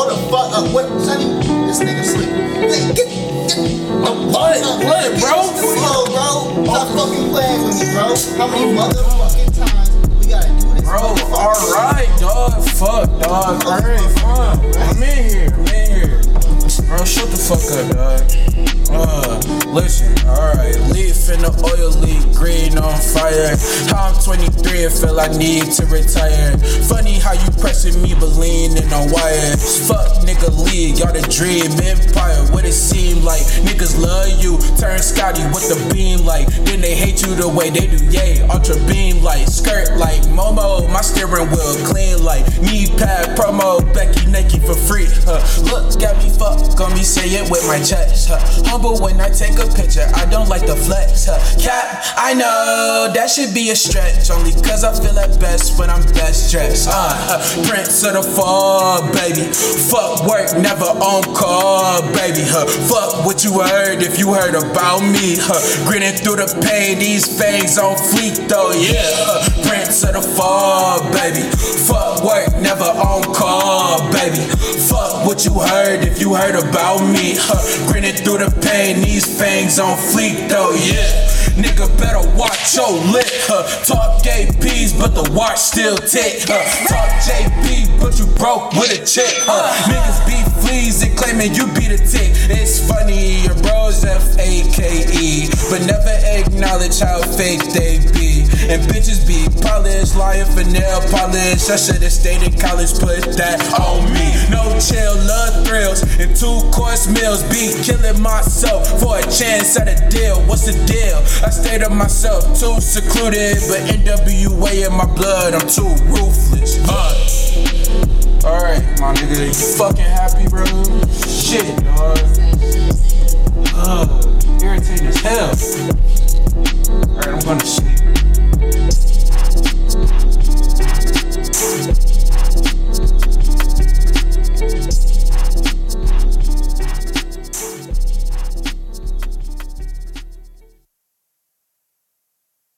hold the fuck up. What, Sonny? This nigga sleep. Get, get, get the What? fuck up. What, bro? flow, bro. Stop fucking playing with me, bro. How many motherfucking times we gotta do this? Bro, alright, dog. Fuck, dog. Alright, fine. I'm in here. I'm in here. Bro, shut the fuck up, dog. Uh, listen, alright. In the oil leak, green on fire. How I'm 23 and feel I need to retire. Funny how you pressing me, but leaning on wires. Fuck nigga league, y'all the dream empire. What it seem like? Niggas love you, turn Scotty with the beam like. Then they hate you the way they do, yay. Ultra beam like, skirt like Momo. My steering wheel clean like knee pad promo. Becky Nike for free. Huh. Look, got me fuck on me, say it with my chest. Huh. Humble when I take a picture, I don't like the flex. Huh. Cap, I know that should be a stretch. Only cause I feel at best when I'm best dressed. Uh, huh. Prince of the fall, baby. Fuck work, never on call, baby. Huh. Fuck what you heard if you heard about me. Huh. Grinning through the pain, these fangs on fleek though, yeah. Huh. Prince of the fall, baby. Work, never on call, baby. Fuck what you heard if you heard about me. Huh. Grinning through the pain, these fangs on fleek though, yeah. Nigga better watch your lip, huh? Talk JPs, but the watch still tick, huh? Talk JP, but you broke with a chick, huh? Niggas be fleas and claiming you be the tick. It's funny, but never acknowledge how fake they be. And bitches be polished, lying for nail polish. I should've stayed in college, put that on me. No chill, love thrills, and two course meals. Be killing myself for a chance at a deal. What's the deal? I stay to myself, too secluded. But NWA in my blood, I'm too ruthless. Uh. Alright, my nigga, you fucking happy, bro? Shit, dog. else.